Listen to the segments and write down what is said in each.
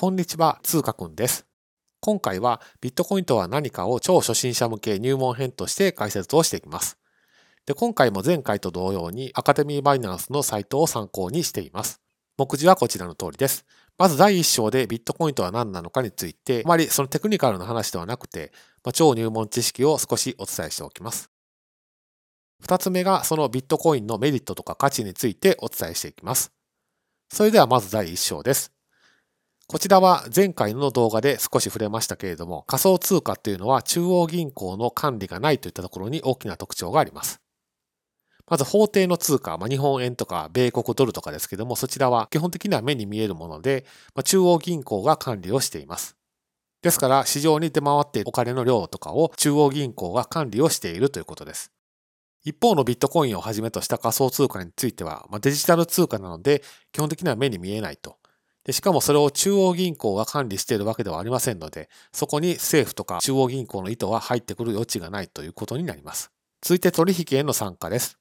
こんにちは、通貨くんです。今回はビットコインとは何かを超初心者向け入門編として解説をしていきます。で今回も前回と同様にアカデミーバイナンスのサイトを参考にしています。目次はこちらの通りです。まず第1章でビットコインとは何なのかについて、あまりそのテクニカルな話ではなくて、まあ、超入門知識を少しお伝えしておきます。2つ目がそのビットコインのメリットとか価値についてお伝えしていきます。それではまず第1章です。こちらは前回の動画で少し触れましたけれども、仮想通貨っていうのは中央銀行の管理がないといったところに大きな特徴があります。まず法定の通貨、まあ、日本円とか米国ドルとかですけども、そちらは基本的には目に見えるもので、まあ、中央銀行が管理をしています。ですから、市場に出回っているお金の量とかを中央銀行が管理をしているということです。一方のビットコインをはじめとした仮想通貨については、まあ、デジタル通貨なので、基本的には目に見えないと。でしかもそれを中央銀行が管理しているわけではありませんので、そこに政府とか中央銀行の意図は入ってくる余地がないということになります。続いて取引への参加です。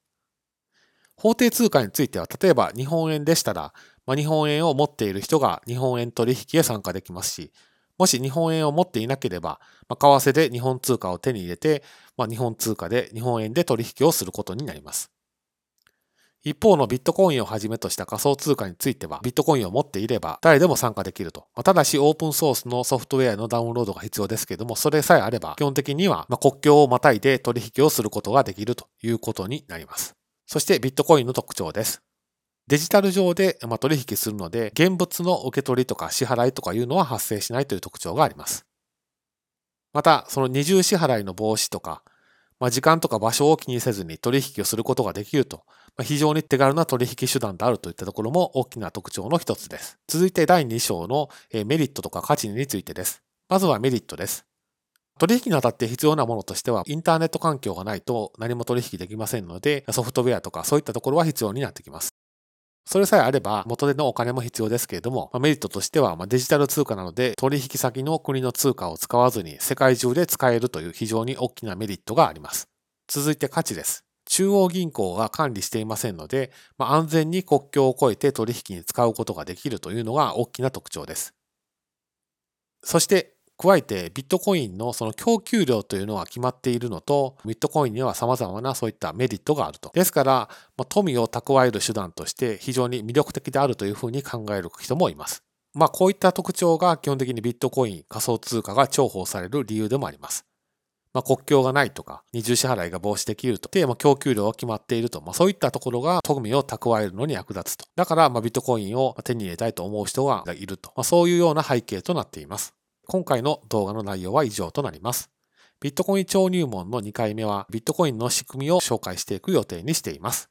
法定通貨については、例えば日本円でしたら、まあ、日本円を持っている人が日本円取引へ参加できますし、もし日本円を持っていなければ、まあ、為替で日本通貨を手に入れて、まあ、日本通貨で日本円で取引をすることになります。一方のビットコインをはじめとした仮想通貨については、ビットコインを持っていれば誰でも参加できると。まただし、オープンソースのソフトウェアのダウンロードが必要ですけども、それさえあれば、基本的には国境をまたいで取引をすることができるということになります。そしてビットコインの特徴です。デジタル上で取引するので、現物の受け取りとか支払いとかいうのは発生しないという特徴があります。また、その二重支払いの防止とか、まあ、時間とか場所を気にせずに取引をすることができると、まあ、非常に手軽な取引手段であるといったところも大きな特徴の一つです。続いて第2章のメリットとか価値についてです。まずはメリットです。取引にあたって必要なものとしては、インターネット環境がないと何も取引できませんので、ソフトウェアとかそういったところは必要になってきます。それさえあれば元でのお金も必要ですけれども、メリットとしてはデジタル通貨なので取引先の国の通貨を使わずに世界中で使えるという非常に大きなメリットがあります。続いて価値です。中央銀行が管理していませんので、まあ、安全に国境を越えて取引に使うことができるというのが大きな特徴です。そして加えてビットコインのその供給量というのは決まっているのと、ビットコインには様々なそういったメリットがあると。ですから、まあ、富を蓄える手段として非常に魅力的であるというふうに考える人もいます。まあこういった特徴が基本的にビットコイン、仮想通貨が重宝される理由でもあります。まあ、国境がないとか、二重支払いが防止できると。で、まあ、供給量が決まっていると。まあ、そういったところが富を蓄えるのに役立つと。だから、まあ、ビットコインを手に入れたいと思う人がいると。まあ、そういうような背景となっています。今回の動画の内容は以上となります。ビットコイン超入門の2回目はビットコインの仕組みを紹介していく予定にしています。